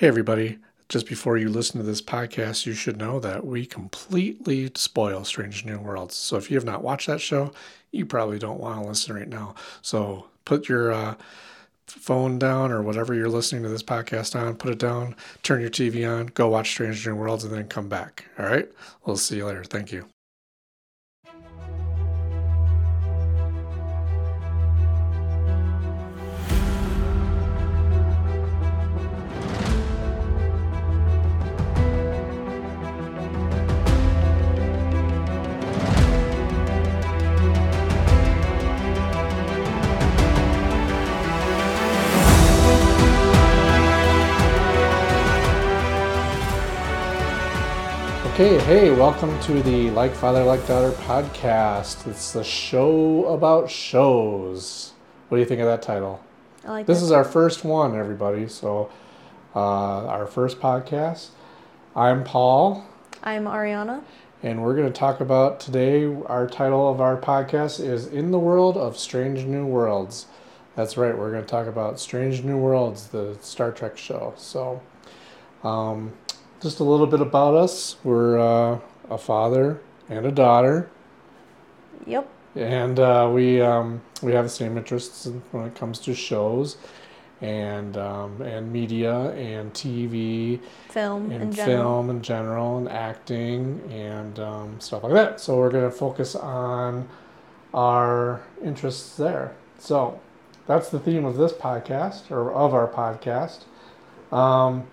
Hey, everybody. Just before you listen to this podcast, you should know that we completely spoil Strange New Worlds. So if you have not watched that show, you probably don't want to listen right now. So put your uh, phone down or whatever you're listening to this podcast on, put it down, turn your TV on, go watch Strange New Worlds, and then come back. All right? We'll see you later. Thank you. Okay, hey, welcome to the Like Father, Like Daughter podcast. It's the show about shows. What do you think of that title? I like This that. is our first one, everybody. So, uh, our first podcast. I'm Paul, I'm Ariana. and we're going to talk about today. Our title of our podcast is In the World of Strange New Worlds. That's right, we're going to talk about Strange New Worlds, the Star Trek show. So, um, just a little bit about us. We're uh, a father and a daughter. Yep. and uh, we um, we have the same interests when it comes to shows and um, and media and TV Film and in general. film in general and acting and um, stuff like that. So we're going to focus on our interests there. So that's the theme of this podcast or of our podcast. Um,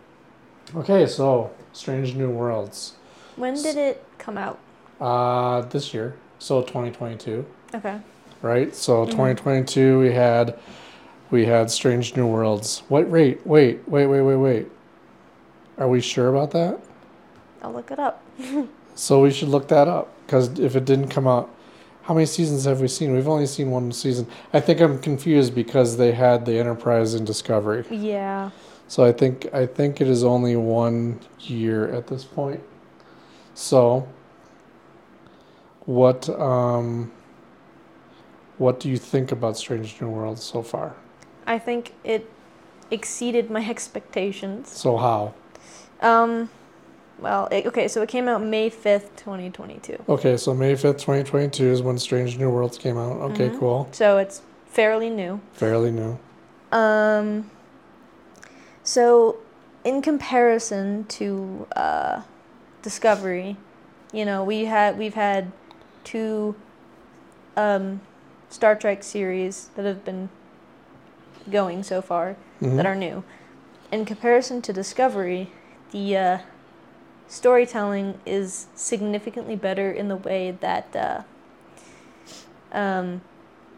okay, so Strange New Worlds When did it come out? uh, this year, so 2022. Okay. right? So Mhm. 2022 we had we had Strange New Worlds. What wait, wait, wait, wait, wait, wait. Are we sure about that? I'll look it up. So we should look that up because if it didn't come out, how many seasons have we seen? We've only seen one season. I think I'm confused because they had the Enterprise and Discovery. Yeah. So I think I think it is only one year at this point. So what um what do you think about Strange New Worlds so far? I think it exceeded my expectations. So how? Um, well, it, okay, so it came out May 5th, 2022. Okay, so May 5th, 2022 is when Strange New Worlds came out. Okay, Mhm. cool. So it's fairly new. Fairly new. Um, so in comparison to uh, Discovery, you know, we had we've had two um, Star Trek series that have been going so far Mhm. that are new. In comparison to Discovery, the uh, storytelling is significantly better in the way that uh, um,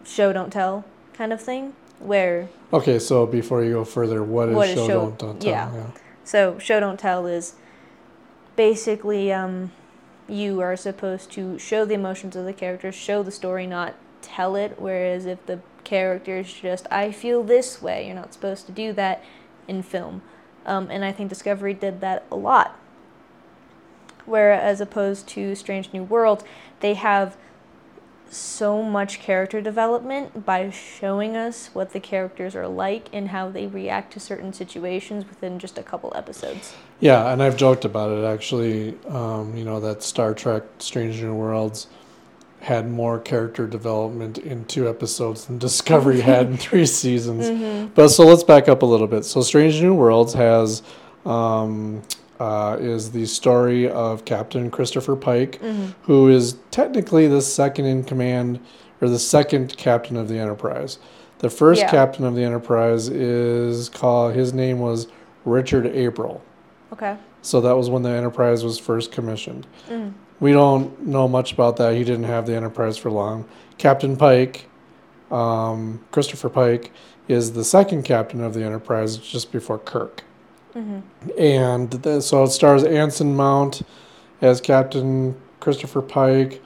show don't tell kind of thing, where Okay, so before you go further, what is What is show, show- don't, don't tell? yeah. So show don't tell is basically um, you are supposed to show the emotions of the characters, show the story, not tell it. Whereas if the characters just I feel this way, you're not supposed to do that in film. Um, and I think Discovery did that a lot. Whereas as opposed to Strange New Worlds, they have so much character development by showing us what the characters are like and how they react to certain situations within just a couple episodes. Yeah, and I've joked about it actually. Um, you know that Star Trek: Strange New Worlds had more character development in two episodes than Discovery had in three seasons. Mm-hmm. But so let's back up a little bit. So Strange New Worlds has um, uh, is the story of Captain Christopher Pike, Mm-hmm. who is technically the second in command or the second captain of the Enterprise. The first Yeah. captain of the Enterprise is called. His name was Richard April. Okay. So that was when the Enterprise was first commissioned. Mm. We don't know much about that. He didn't have the Enterprise for long. Captain Pike, um, Christopher Pike, is the second captain of the Enterprise just before Kirk. Mm-hmm. And the, so it stars Anson Mount as Captain Christopher Pike.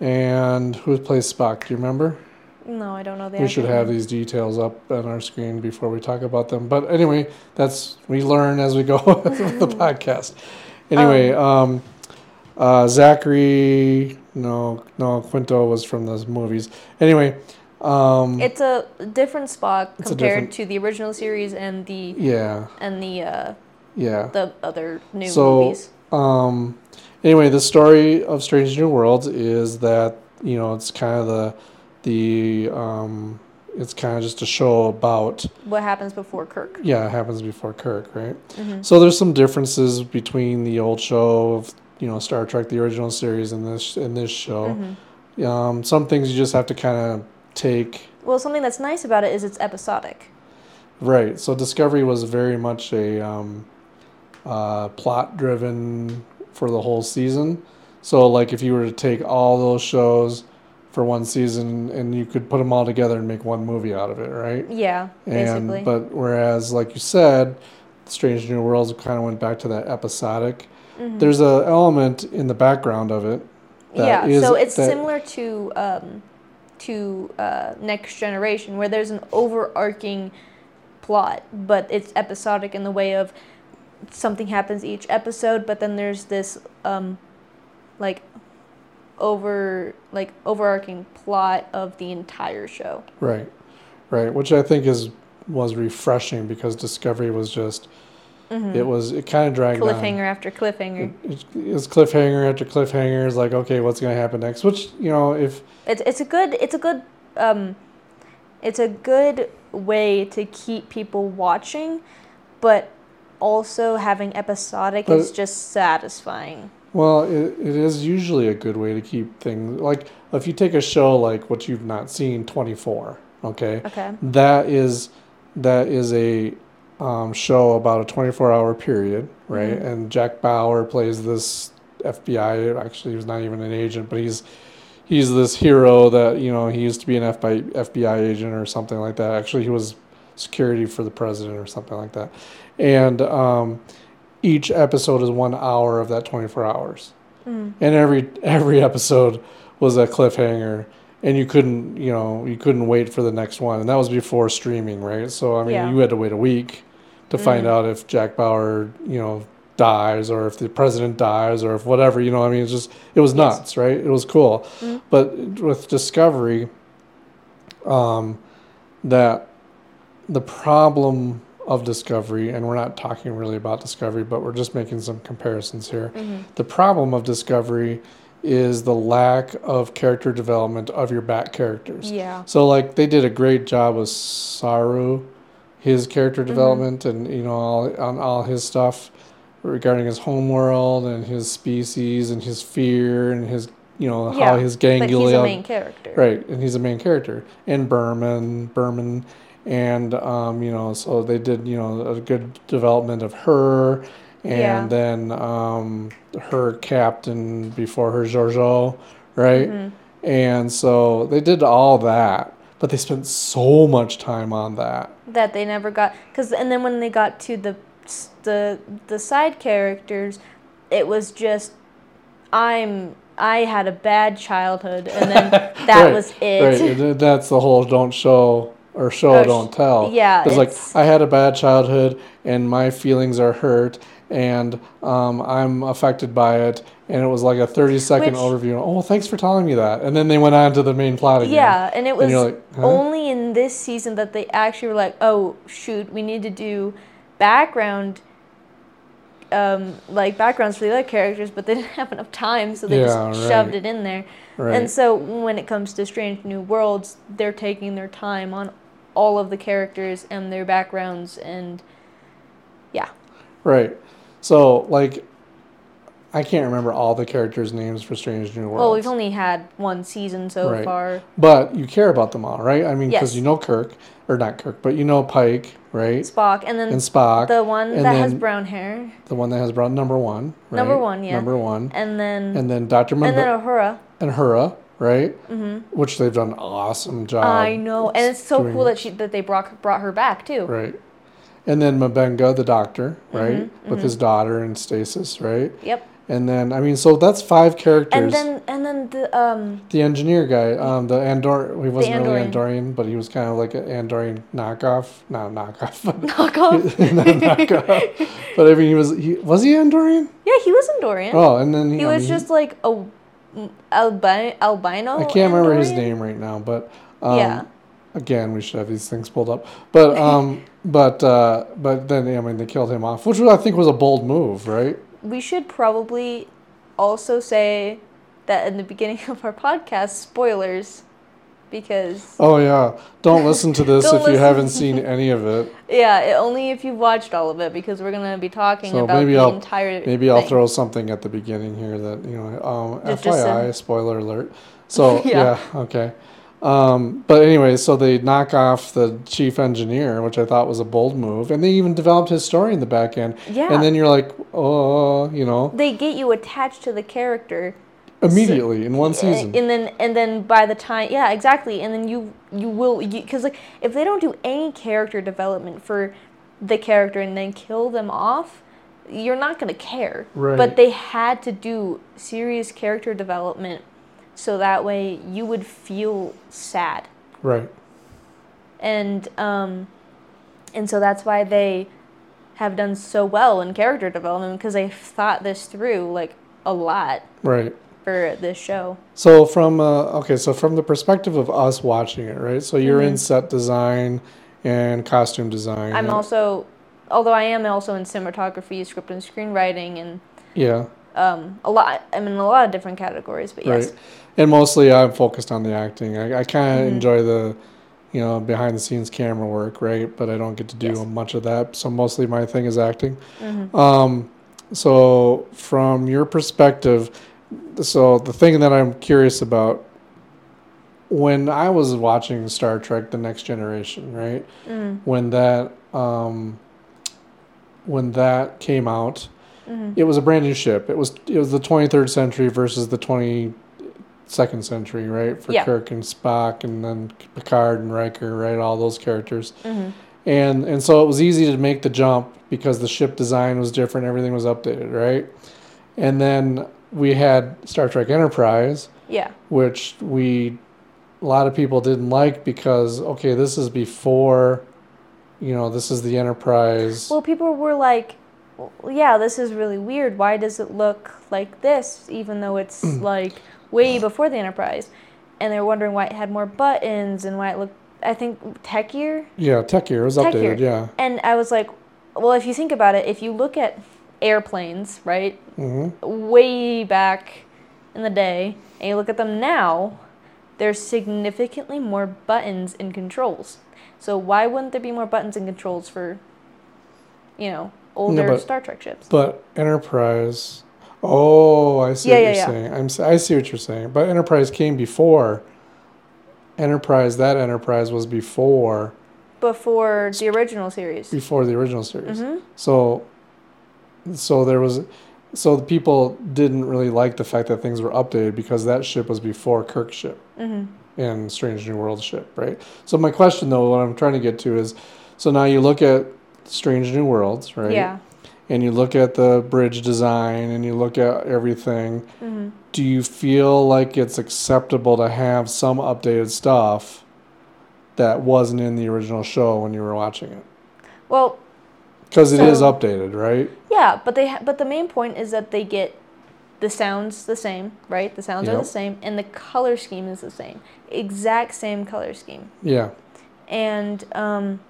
And who plays Spock? Do you remember? No, I don't know the. we should have these details up on our screen before we talk about them. But anyway, that's we learn as we go with the podcast. Anyway, um, uh, Zachary, no, no, Quinto was from those movies. Anyway, um, It's a different Spock compared different- to the original series and the yeah, and the uh, Yeah. the other new So- movies. Um, anyway, the story of Strange New Worlds is that you know it's kind of the the um, it's kind of just a show about What happens before Kirk? yeah it happens before Kirk, right? hmm So there's some differences between the old show of you know Star Trek, the original series, and this and this show. hmm Um, some things you just have to kind of take Well, something that's nice about it is it's episodic. right. So Discovery was very much a um, uh, plot driven for the whole season. So like if you were to take all those shows for one season and you could put them all together and make one movie out of it, right? Yeah, basically. And but whereas like you said, Strange New Worlds kind of went back to that episodic. Mhm. There's a element in the background of it. that yeah, is- so it's that- similar to um, to uh, Next Generation, where there's an overarching plot, but it's episodic in the way of something happens each episode, but then there's this um, like over like overarching plot of the entire show. Right, right. Which I think is was refreshing because Discovery was just Mhm. it was it kind of dragged on. cliffhanger after cliffhanger. It, it, it was cliffhanger after cliffhanger. It's like okay, what's gonna happen next? Which you know if It's it's a good it's a good um, it's a good way to keep people watching, but also having episodic But- is just satisfying. well it, it is usually a good way to keep things like if you take a show like what you've not seen 24 okay Okay. that is that is a um, show about a 24 hour period right Mhm. and jack bauer plays this fbi actually he was not even an agent but he's he's this hero that you know he used to be an FBI, fbi agent or something like that actually he was security for the president or something like that and um, each episode is one hour of that 24 hours Mm. and every every episode was a cliffhanger and you couldn't you know you couldn't wait for the next one and that was before streaming right so i mean Yeah. you had to wait a week to find Mhm. out if jack bauer you know dies or if the president dies or if whatever you know i mean it's just it was Yes. nuts right it was cool Mhm. but with discovery um that the problem of discovery and we're not talking really about discovery but we're just making some comparisons here Mhm. the problem of Discovery is the lack of character development of your back characters. Yeah. So like they did a great job with Saru, his character Mm-hmm. development and you know all on all his stuff regarding his homeworld and his species and his fear and his you know Yeah, how his But he's a main character. Right, and he's a main character. And Burnham, Burnham, and um, you know, so they did you know a good development of her, and Yeah. then um, her captain before her Georgiou, right? Mhm. And so they did all that, but they spent so much time on that. That they never got cuz and then when they got to the the the side characters, it was just I'm I had a bad childhood and then that Right, was it. Right, that's the whole don't show or show sh- don't tell. yeah, it's like I had a bad childhood and my feelings are hurt and um, I'm affected by it. And it was like a 30 second Which- overview. Oh, thanks for telling me that. And then they went on to the main plot again. Yeah, and it was And like, huh? only in this season that they actually were like, "Oh shoot, we need to do background, um, like backgrounds for the other characters," but they didn't have enough time, so they Yeah, just right. shoved it in there. right. And so when it comes to Strange New Worlds, they're taking their time on all of the characters and their backgrounds, and yeah, right. So, like, I can't remember all the characters' names for Strange New World. well, we've only had one season so Right. far. but you care about them all, right? I mean, because Yes. you know Kirk, or not Kirk, but you know Pike, right? Spock, and then And Spock. the one that has brown hair, the one that has brown number one, right? Number one, yeah. Number one. and then And then Dr. and then Uhura. and Hura, right? hmm Which they've done an awesome job. I know, and it's so cool that she that they brought brought her back too. Right. And then M'Benga, the doctor, right? Mhm, With mhm. his daughter and Stasis, right? Yep. And then, I mean, so that's five characters. And then and then the um the engineer guy, um, the Andor, he wasn't really Andorian. Andorian, but he was kind of like an Andorian knockoff. Not knockoff, but knock off. not knockoff. But I mean, he was, he was he Andorian? yeah, he was Andorian. Oh, and then he I was mean, just like a mm, albi- albino. I can't remember his name right now, but um, Yeah. again, we should have these things pulled up. But um, but uh, but then I mean they killed him off, which I think was a bold move, right? We should probably also say that in the beginning of our podcast, spoilers, because Oh yeah, don't listen to this if you haven't seen any of it. yeah, it, only if you've watched all of it, because we're gonna be talking So about maybe the I'll- entire. Maybe I'll throw something at the beginning here that you know. Um, Just- just FYI, a- spoiler alert. So yeah, Yeah. okay. Um, but anyway, so they knock off the chief engineer, which I thought was a bold move, and they even developed his story in the back end. Yeah. And then you're like, oh, you know, They get you attached to the character immediately in one Uh, season. and then and then by the time yeah exactly and then you you will because like if they don't do any character development for the character and then kill them off you're not going to care Right. but they had to do serious character development so that way you would feel sad right. and um and so that's why they have done so well in character development because they've thought this through like a lot Right. for this show So from uh, okay, so from the perspective of us watching it, right? So you're in Mhm. set design and costume design. I'm also, although I am also in cinematography, script and screenwriting, and yeah, um, a lot. I'm in a lot of different categories, but yes, right. And mostly I'm focused on the acting. I, I kind of Mhm. enjoy the, you know, behind the scenes camera work, right? But I don't get to do Yes. much of that. So mostly my thing is acting. hmm Um, so from your perspective, so the thing that I'm curious about, when I was watching Star Trek: The Next Generation, right? mm when that um, when that came out, hmm it was a brand new ship. It was it was the 23rd century versus the 22nd century, right? For Yeah. Kirk and Spock, and then Picard and Riker, right? All those characters, hmm and and so it was easy to make the jump because the ship design was different, everything was updated, right? And then we had Star Trek Enterprise, yeah, which we a lot of people didn't like because okay this is before you know this is the enterprise Well, people were like, "Yeah, this is really weird. Why does it look like this, even though it's like way before the Enterprise?" And they're wondering why it had more buttons and why it looked, I think, techier. yeah techier. year was Tech updated yeah And I was like, "Well, if you think about it, if you look at airplanes, right? hmm way back in the day and you look at them now, there's significantly more buttons and controls. So why wouldn't there be more buttons and controls for, you know, older but- Star Trek ships? but enterprise oh i see Yeah, what yeah, you're yeah. saying i'm i see what you're saying but enterprise came before enterprise that enterprise was before Before the original series. before the original series hmm so so there was so the people didn't really like the fact that things were updated because that ship was before kirk's ship hmm and Strange New World ship, right? So my question though, what I'm trying to get to is, so now you look at Strange New Worlds, right? Yeah. And you look at the bridge design and you look at everything. hmm Do you feel like it's acceptable to have some updated stuff that wasn't in the original show when you were watching it? Well, Because it is So- updated, right? yeah, but they ha- but the main point is that they get the sounds the same, right? The sounds are the same, and the color scheme is the same, exact same color scheme. Yeah. And um,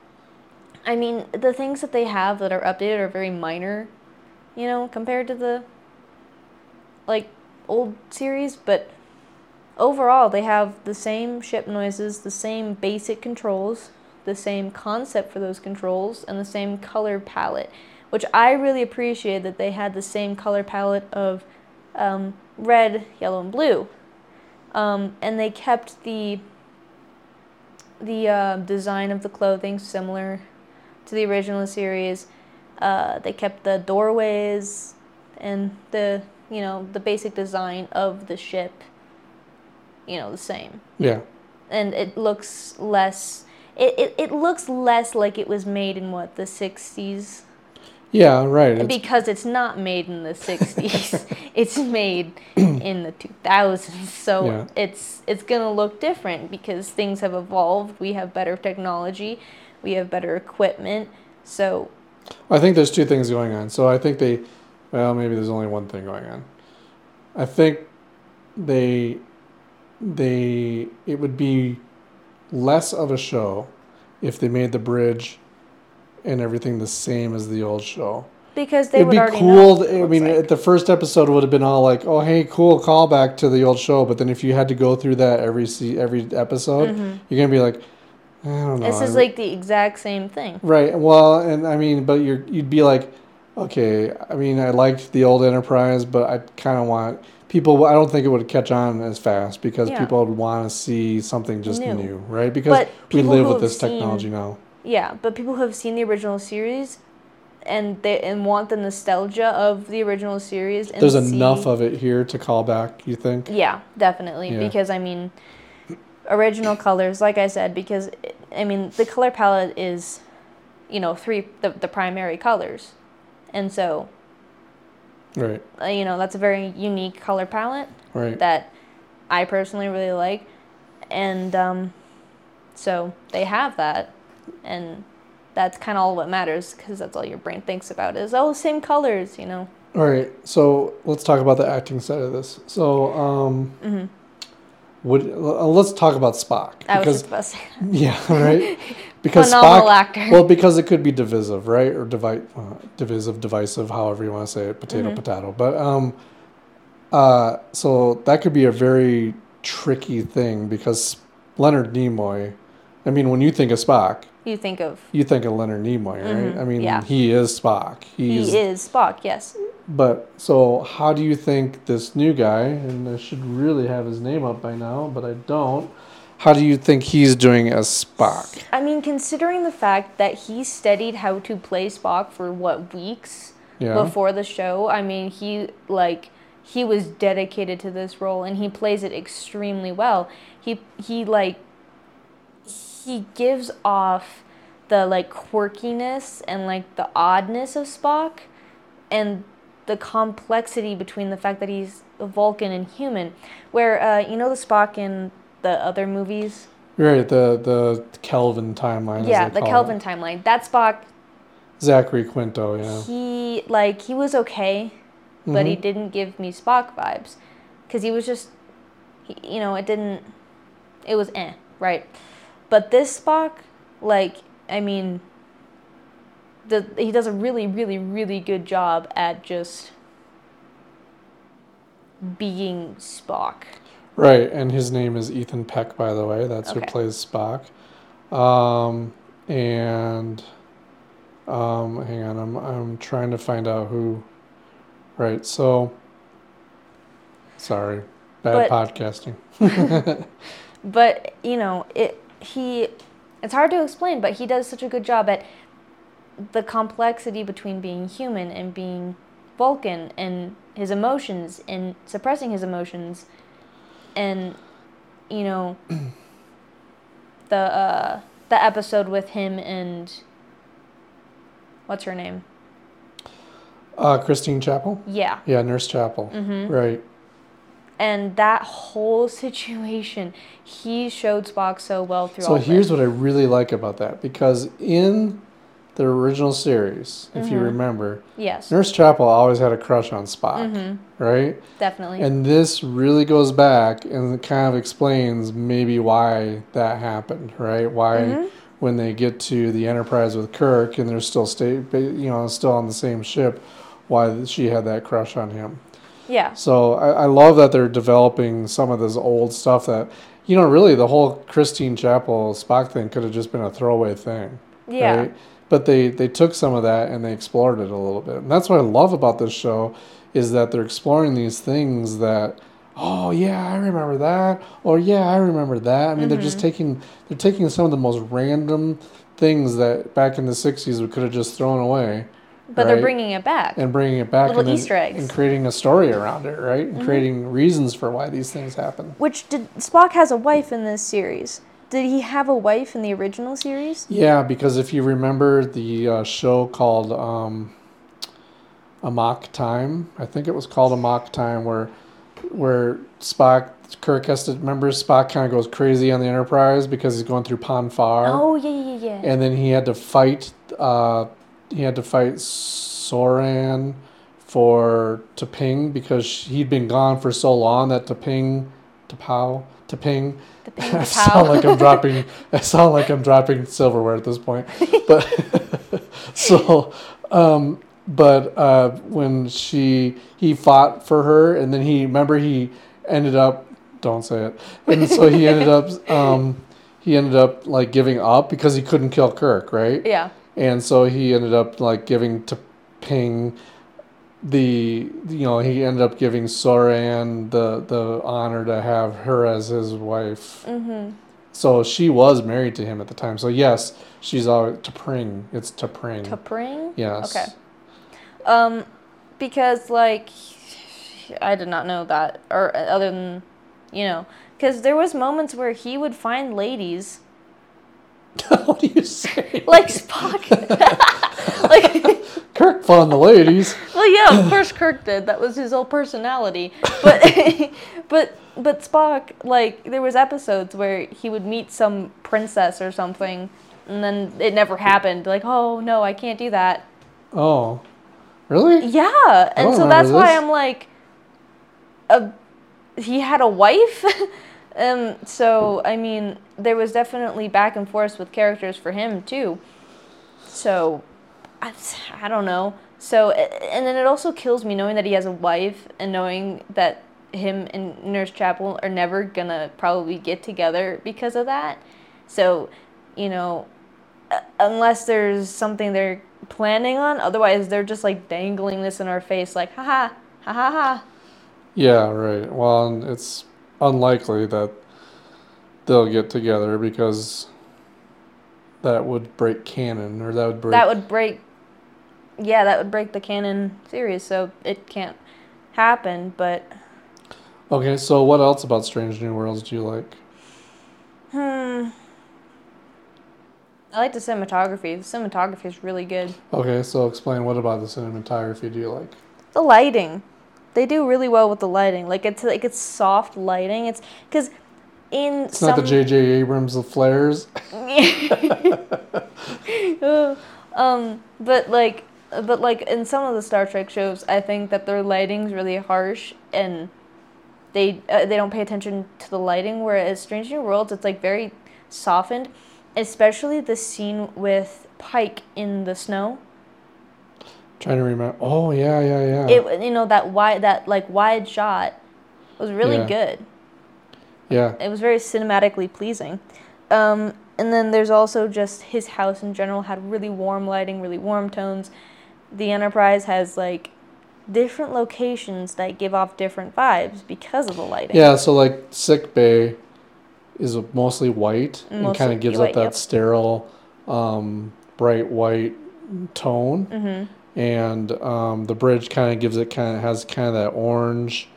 I mean, the things that they have that are updated are very minor, you know, compared to the like old series. But overall, they have the same ship noises, the same basic controls, the same concept for those controls, and the same color palette. Which I really appreciate that they had the same color palette of um, red, yellow, and blue. Um, and they kept the the uh, design of the clothing similar to the original series. Uh, they kept the doorways and the you know the basic design of the ship. You know the same, Yeah. and it looks less. It, it, it looks less like it was made in what the 60s Yeah, right. It's, because it's not made in the 60s it's made in the 2000s so Yeah. it's it's going to look different because things have evolved we have better technology we have better equipment so I think there's two things going on. So I think they, well, maybe there's only one thing going on. I think they, they, it would be less of a show if they made the bridge and everything the same as the old show. Because they It'd would be cool. know. what it I mean, like. the first episode would have been all like, "Oh, hey, cool callback to the old show." But then if you had to go through that every every episode, mm-hmm. you're gonna be like, I don't know. This is like the exact same thing. Right. Well, and I mean, but you're you'd be like, okay. I mean, I liked the old Enterprise, but I kind of want people. I don't think it would catch on as fast because Yeah. people would want to see something just New. new, right? Because But we people live who with have this technology seen- now. Yeah, but people who have seen the original series and they and want the nostalgia of the original series and There's see- enough of it here to call back. You think? Yeah, definitely. Yeah. Because I mean, original colors, like I said, because I mean the color palette is, you know, three the the primary colors, and so Right. uh, you know that's a very unique color palette Right. that I personally really like, and um, so they have that, and that's kind of all what matters because that's all your brain thinks about is oh same colors, you know. All right. So let's talk about the acting side of this. So, um, hmm would uh, let's talk about Spock I was because just about to say yeah, right. Because phenomenal Spock, actor. Well, because it could be divisive, right? Or divi- uh, divisive, divisive, however you want to say it, potato, Mhm. potato. But um, uh, so that could be a very tricky thing because Leonard Nimoy. I mean, when you think of Spock, you think of you think of Leonard Nimoy, right? Mhm, I mean, yeah. he is Spock. he He's, is Spock, yes. But so, how do you think this new guy, and I should really have his name up by now, but I don't. How do you think he's doing as Spock? I mean, considering the fact that he studied how to play Spock for what weeks Yeah. before the show, I mean, he like he was dedicated to this role and he plays it extremely well. He he like he gives off the like quirkiness and like the oddness of Spock and the complexity between the fact that he's a Vulcan and human. Where uh, you know the Spock in the other movies? Right, the the Kelvin timeline. yeah, the call it. Kelvin timeline. That Spock Zachary Quinto, yeah. he like he was okay but he Mhm. didn't give me spock vibes because he was just he, you know it didn't it was eh right but this spock like i mean the he does a really really really good job at just being spock Right, and his name is Ethan Peck, by the way. That's who plays Spock. Um, and um, hang on, I'm I'm trying to find out who. Right, so. Sorry, bad But- podcasting. but you know it he it's hard to explain but he does such a good job at the complexity between being human and being vulcan and his emotions and suppressing his emotions and you know the uh the episode with him and what's her name Uh, Christine Chapel. yeah Yeah, Nurse Chapel. mm-hmm. Right. and that whole situation he showed spock so well through So here's this. what I really like about that because in the original series, if you Mhm. remember, yes Nurse Chapel always had a crush on Spock, mm-hmm. right? definitely And this really goes back and kind of explains maybe why that happened, right? Why Mhm. when they get to the Enterprise with Kirk and they're still stay, you know, still on the same ship, why she had that crush on him. Yeah. So I, I love that they're developing some of this old stuff that, you know, really the whole Christine Chapel Spock thing could have just been a throwaway thing. Yeah. Right? But they, they took some of that and they explored it a little bit. And that's what I love about this show is that they're exploring these things that, oh yeah, I remember that. Or yeah, I remember that. I mean, they're just Mm-hmm. taking they're taking some of the most random things that back in the 60s we could have just thrown away But they're bringing it back. and bringing it back Little and, then- Easter eggs. Mm-hmm. and creating a story around it, right? And creating reasons for why these things happen. Which did Spock has a wife in this series? Did he have a wife in the original series? Yeah, because if you remember the uh, show called um, Amok Time, I think it was called Amok Time, where where Spock Kirk has to remember Spock kind of goes crazy on the Enterprise because he's going through Pon farr, Oh yeah, yeah, yeah. and then he had to fight. Uh, he had to fight Soran for Taping because he'd been gone for so long that Taping, Tapau, Taping. The ping I sound like I'm dropping. I sound like I'm dropping silverware at this point, but so, um, but uh, when she he fought for her, and then he remember he ended up don't say it, and so he ended up um, he ended up like giving up because he couldn't kill Kirk, right? Yeah. And so he ended up like giving to Ping the you know he ended up giving Soran the the honor to have her as his wife. Mm-hmm. So she was married to him at the time. So yes, she's always T'Pring. It's T'Pring. T'Pring. yes. Okay. Um, because like, I did not know that, or uh, other than, you know, because there was moments where he would find ladies what do you say? like Spock. like, Kirk found the ladies. well, yeah, of course Kirk did. That was his whole personality. But, but, but Spock, like, there was episodes where he would meet some princess or something, and then it never happened. Like, oh no, I can't do that. Oh, really? Yeah, and so that's why. I'm like, a, he had a wife. um, so I mean, there was definitely back and forth with characters for him too. So, I, I don't know. So and then it also kills me knowing that he has a wife and knowing that him and Nurse Chapel are never gonna probably get together because of that. So, you know, unless there's something they're planning on. Otherwise, they're just like dangling this in our face, like, haha, ha ha ha. Yeah, right. Well, it's unlikely that they'll get together because that would break canon, or that would break. That would break, yeah, that would break the canon series, so it can't happen. But, Okay, so what else about Strange New Worlds do you like? hmm. I like the cinematography. The cinematography is really good. Okay, so explain what about the cinematography do you like? The lighting, they do really well with the lighting. Like it's like it's soft lighting. It's because in It's some not the J.J. Abrams of flares. um, but like, but like in some of the Star Trek shows, I think that their lighting's really harsh and they uh, they don't pay attention to the lighting. Whereas Strange New Worlds, it's like very softened, especially the scene with Pike in the snow. Trying to remember. Oh yeah, yeah, yeah. It you know that wide that like wide shot was really Yeah. good. yeah. It was very cinematically pleasing. Um, and then there's also just his house in general had really warm lighting, really warm tones. The Enterprise has like different locations that give off different vibes because of the lighting. Yeah, so like sick bay is mostly white and kind of gives white, up that yep. sterile, um, bright white tone. Mm-hmm. and um, the bridge kind of gives it kind of has kind of that orange,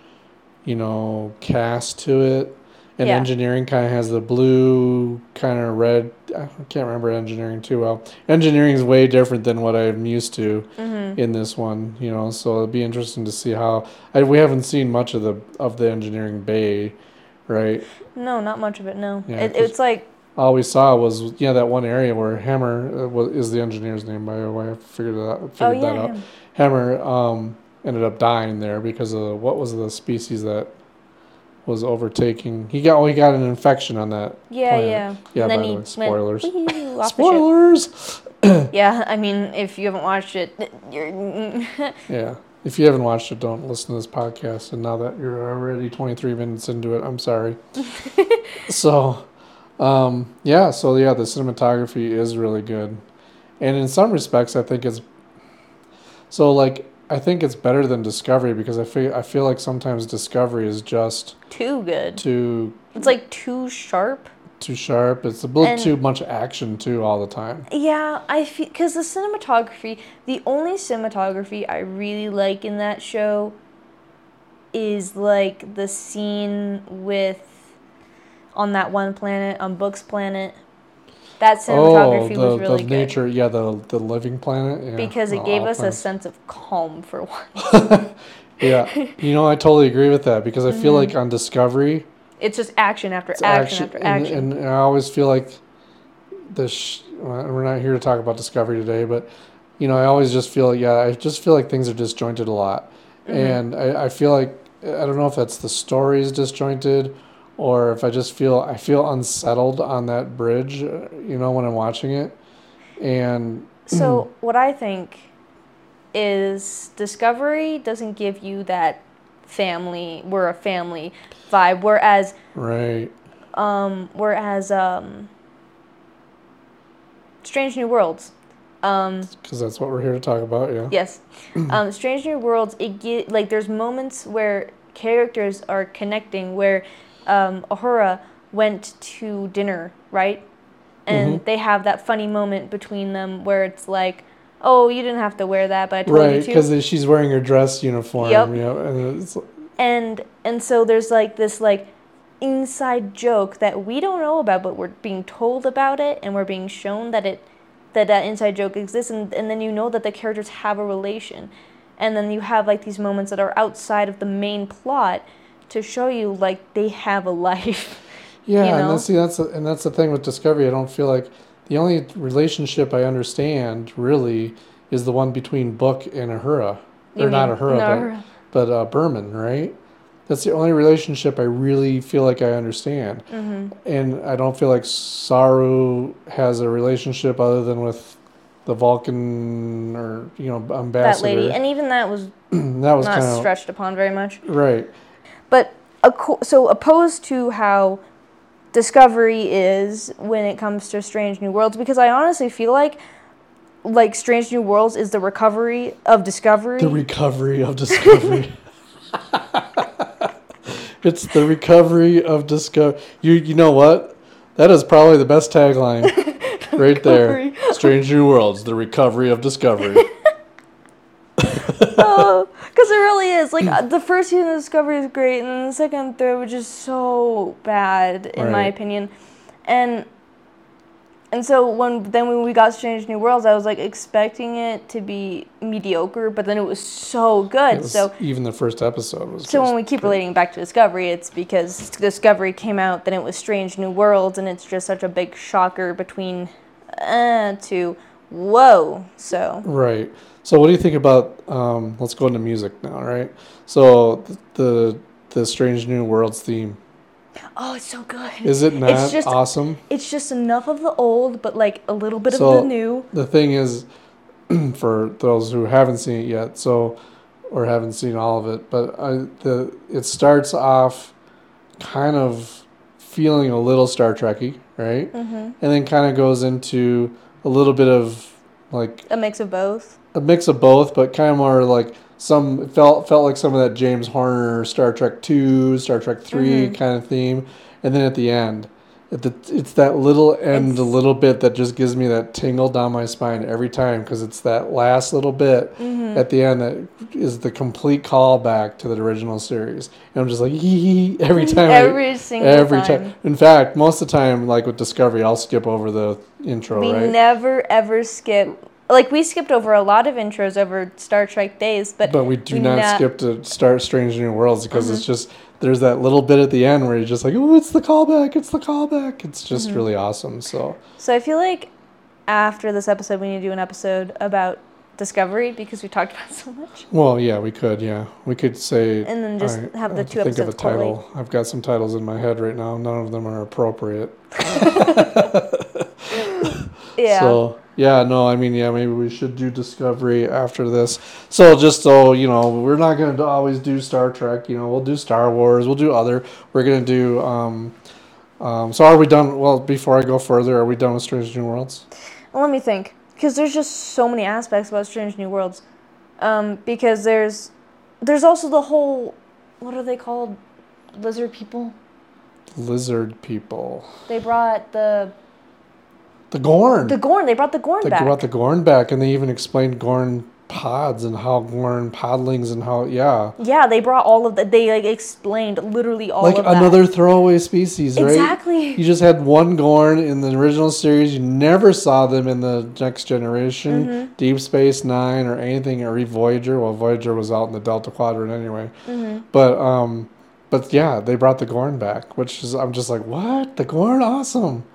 you know, cast to it. And Yeah. engineering kind of has the blue, kind of red. I can't remember engineering too well. Engineering is way different than what I'm used to Mm-hmm. in this one, you know. So it'll be interesting to see how. I, we haven't seen much of the of the engineering bay, right? No, not much of it. No, Yeah, it, it's like All we saw was yeah that one area where Hemmer uh, was, is the engineer's name by the way. I figured that oh figured that yeah, out. yeah. Hemmer um, ended up dying there because of what was the species that was overtaking. He got oh, he got an infection on that. yeah, planet. yeah. Yeah, and then the he way, spoilers. Went, the. Spoilers. Yeah, I mean, if you haven't watched it, you're. Yeah. If you haven't watched it, don't listen to this podcast. And now that you're already 23 minutes into it, I'm sorry. so, um, yeah. So yeah, the cinematography is really good, and in some respects, I think it's. So like, I think it's better than Discovery because I feel I feel like sometimes Discovery is just too good. too It's like too sharp. too sharp. It's a little And- too much action too all the time. Yeah, I feel because the cinematography, the only cinematography I really like in that show is like the scene with on that one planet on Book's planet. That Oh, cinematography the, was really the good nature, yeah, the the living planet. Yeah, because it gave us a sense of calm for once. Yeah, you know, I totally agree with that because I feel Mm-hmm. like on Discovery, It's just action after it's action, after and, action. and I always feel like the. Sh- we're not here to talk about Discovery today, but you know, I always just feel like yeah, I just feel like things are disjointed a lot, Mm-hmm. and I, I feel like I don't know if that's the story is disjointed, or if I just feel I feel unsettled on that bridge, uh, you know, when I'm watching it, and So what I think is Discovery doesn't give you that family, we're a family vibe, whereas Right. um, whereas um, Strange New Worlds. Um, Because that's what we're here to talk about. Yeah. yes, um, Strange New Worlds. It get like there's moments where characters are connecting. Where um, Ahura went to dinner, right, and Mhm. they have that funny moment between them where it's like, "Oh, you didn't have to wear that, but I told Right. you to." Because she's wearing her dress uniform. Yep. Yeah. And it's, and and so there's like this like inside joke that we don't know about but we're being told about it and we're being shown that it that that inside joke exists and, and then you know that the characters have a relation and then you have like these moments that are outside of the main plot to show you like they have a life Yeah, you and know? that's see that's the, and that's the thing with Discovery. I don't feel like the only relationship I understand really is the one between Book and Ahura, You or not Ahura, no, but Uhura. but uh, Burnham, right? That's the only relationship I really feel like I understand, Mhm. and I don't feel like Saru has a relationship other than with the Vulcan or you know ambassador. that lady and even that was that was not kind of stretched upon very much right. But so opposed to how Discovery is when it comes to Strange New Worlds, because I honestly feel like like Strange New Worlds is the recovery of Discovery. The recovery of discovery. it's the recovery of discovery. You you know what? That is probably the best tagline right there. Strange New Worlds, the recovery of discovery. Because it really is. Like, uh, the first season of Discovery is great, and then the second and third were just so bad, in my opinion. And and so when then when we got Strange New Worlds, I was like expecting it to be mediocre, but then it was so good. Was- so even the first episode was. So when we keep relating back to Discovery, it's because Discovery came out, then it was Strange New Worlds, and it's just such a big shocker between uh to whoa. So Right. So what do you think about? Um, let's go into music now. Right. So th- the the Strange New Worlds theme oh, it's so good. is it not it's just- awesome? It's just enough of the old, but like a little bit So- of the new. the thing is for those who haven't seen it yet so or haven't seen all of it but I, the it starts off kind of feeling a little star trekky right hmm and then kind of goes into a little bit of like A mix of both. a mix of both but kind of more like some felt felt like some of that james horner star trek 2 star trek 3 Mhm. kind of theme and then at the end it's that little end It's- little bit that just gives me that tingle down my spine every time because it's that last little bit hmm at the end that is the complete callback to the original series and i'm just like hee every time I- Every single every time. time in fact most of the time like with discovery i'll skip over the intro We right never ever skip. Like we skipped over a lot of intros over Star Trek days, but, but we do we not not- skip to start Strange New Worlds because Mm-hmm. it's just there's that little bit at the end where you're just like, oh, it's the callback, it's the callback. It's just Mm-hmm. really awesome. So So I feel like after this episode, we need to do an episode about Discovery because we talked about it so much, well, yeah, we could, yeah, we could say. and then just Alright, have the to two think of a episodes title. I've got some titles in my head right now. None of them are appropriate. Yeah. So yeah, no, I mean, yeah, maybe we should do Discovery after this. So just so you know, we're not going to always do Star Trek. You know, we'll do Star Wars. We'll do other. We're going to do. Um, um, so are we done? Well, before I go further, are we done with Strange New Worlds? Well, let me think, because there's just so many aspects about Strange New Worlds. Um, because there's there's also the whole what are they called? Lizard people. Lizard people. They brought the The Gorn. the Gorn. They brought the Gorn they back. brought the Gorn back, and they even explained Gorn pods and how Gorn podlings and how yeah, yeah, they brought all of that. They like explained literally all like of that. another throwaway species, right? Exactly. You just had one Gorn in the original series. You never saw them in the Next Generation, Mm-hmm. Deep Space Nine, or anything, or Voyager. Well, Voyager was out in the Delta Quadrant anyway. Mm-hmm. But um, but yeah, they brought the Gorn back, which is I'm just like, what? The Gorn, awesome.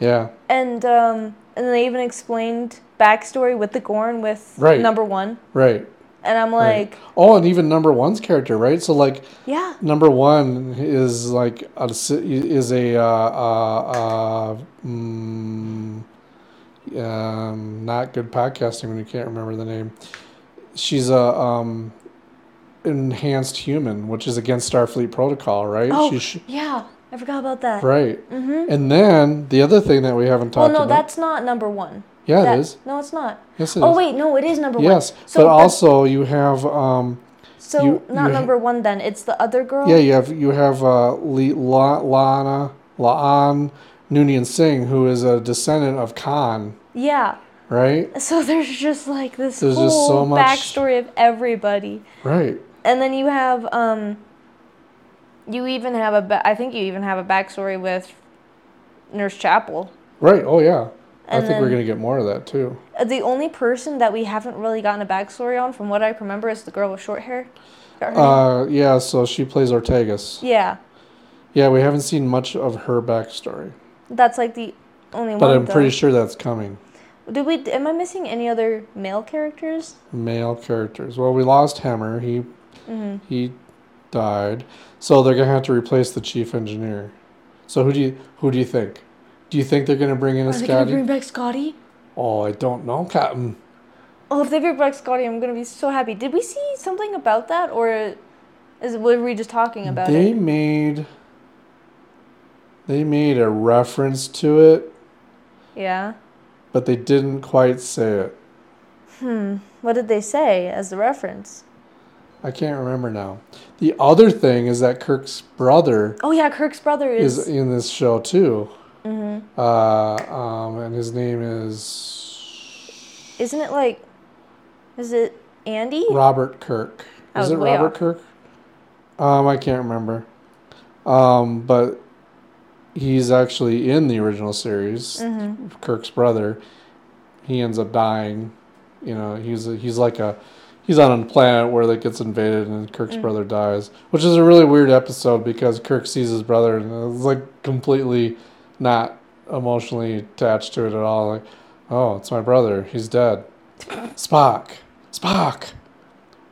Yeah, And um, and they even explained backstory with the Gorn with Right. number one. right. And I'm right. like, oh, and even number one's character, right? So like, yeah, number one is like a, is a uh, uh, uh, mm, um, not good podcasting when you can't remember the name. She's a um, enhanced human, which is against Starfleet protocol, right? Oh, She sh- yeah. I forgot about that. right. Mm-hmm. And then the other thing that we haven't talked about. Well, no, about. that's not number one. yeah, That- it is. No, it's not. Yes, it is. Oh wait, no, it is number Yes, one. So but also you have um, so you- not you- number one then. It's the other girl. yeah, you have you have uh, Le- La- Lana La'an Noonien Singh, who is a descendant of Khan, Yeah. right? So there's just like this There's whole so much- backstory of everybody, Right. and then you have um. You even have a. Ba- I think you even have a backstory with Nurse Chapel. Right. Oh yeah. I think we're gonna get more of that too. Uh, The only person that we haven't really gotten a backstory on, from what I remember, is the girl with short hair. Got her name? Uh, yeah. So she plays Ortegas. yeah, Yeah, we haven't seen much of her backstory, that's like the only but one. But I'm pretty sure that's coming. Did we? Am I missing any other male characters? Male characters. Well, we lost Hemmer. He Mm-hmm. he died, so they're gonna have to replace the chief engineer. So who do you who do you think? Do you think they're gonna bring in a Are they gonna Scotty? bring back Scotty? Oh, I don't know, Captain. Oh, if they bring back Scotty, I'm gonna be so happy. Did we see something about that, or is were we just talking about they it? made they made a reference to it, Yeah. but they didn't quite say it. Hmm. What did they say as the reference? I can't remember now. The other thing is that Kirk's brother Oh yeah, Kirk's brother is is. in this show too. Mm-hmm. Uh, um, and his name is Isn't it like? Is it Andy? Robert Kirk. I Is it Robert off. Kirk? Um, I can't remember. Um, but he's actually in the original series. Mm-hmm. Kirk's brother. He ends up dying. You know, he's a, he's like a he's on a planet where that gets invaded and Kirk's Mm. brother dies, which is a really weird episode because Kirk sees his brother and it's like completely not emotionally attached to it at all. Like, oh, it's my brother. He's dead. Spock, Spock,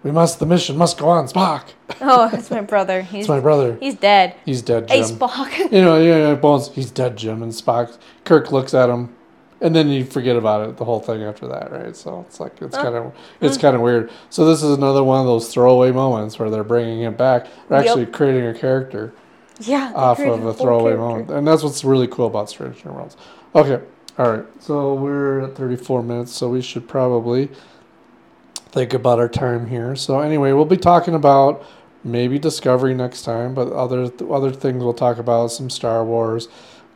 we must. The mission must go on. Spock, Oh, it's my brother. He's it's my brother. he's dead. He's dead, Hey, Spock. You know, yeah, yeah, Bones. He's dead, Jim. And Spock, Kirk looks at him, and then you forget about it the whole thing after that, right? So it's like it's oh, kind of it's kind of weird. So this is another one of those throwaway moments where they're bringing it back. They're Yep. actually creating a character yeah. off of a throwaway character. moment, and that's what's really cool about Strange New Worlds. Okay, all right. So we're at 34 minutes, so we should probably think about our time here. So anyway, we'll be talking about maybe Discovery next time, but other other things we'll talk about some Star Wars,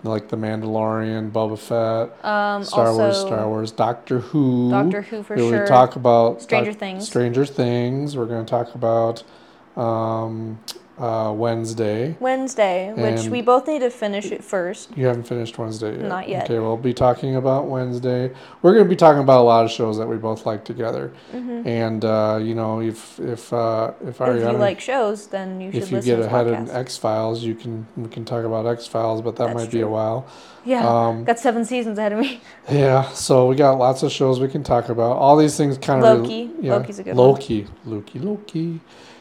like the Mandalorian, Boba Fett, Um, Star also, Wars, Star Wars, Doctor Who. Doctor Who for sure. we talk about Stranger Doc- Things. Stranger Things. We're going to talk about um, uh, Wednesday. Wednesday, which we both need to finish it first. You haven't finished Wednesday yet. Not yet. Okay, we'll be talking about Wednesday. We're going to be talking about a lot of shows that we both like together. hmm And uh, you know, if if uh, if If you like shows, then you should if you listen get ahead podcast. in X Files, you can we can talk about X Files, but that That's might be a while. yeah, Um, got seven seasons ahead of me. yeah, so we got lots of shows we can talk about. All these things kind of Loki. yeah, Loki's a good one. Loki, Loki, Loki.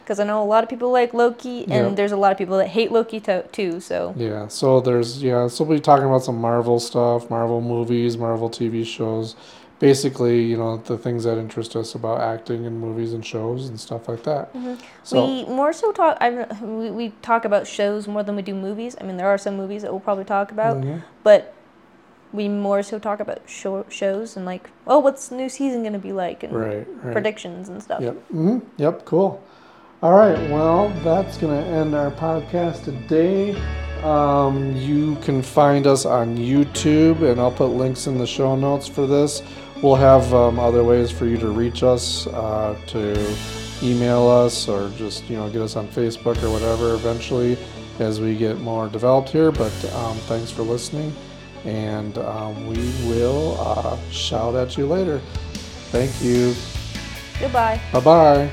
Because I know a lot of people like Loki, and Yeah. there's a lot of people that hate Loki to- too. So Yeah, so there's yeah, so we'll be talking about some Marvel stuff, Marvel movies, Marvel TV shows, basically, you know, the things that interest us about acting and movies and shows and stuff like that. So we more so talk. I we, we talk about shows more than we do movies. I mean, there are some movies that we'll probably talk about, mhm. but we more so talk about show, shows and like, oh, what's the new season gonna be like, and right, right. predictions and stuff. Yep. hmm Yep. Cool. All right. Well, that's going to end our podcast today. Um, you can find us on YouTube, and I'll put links in the show notes for this. We'll have um, other ways for you to reach us, uh, to email us, or just you know get us on Facebook or whatever. Eventually, as we get more developed here. But um, thanks for listening, and um, we will uh, shout at you later. Thank you. Goodbye. Bye bye.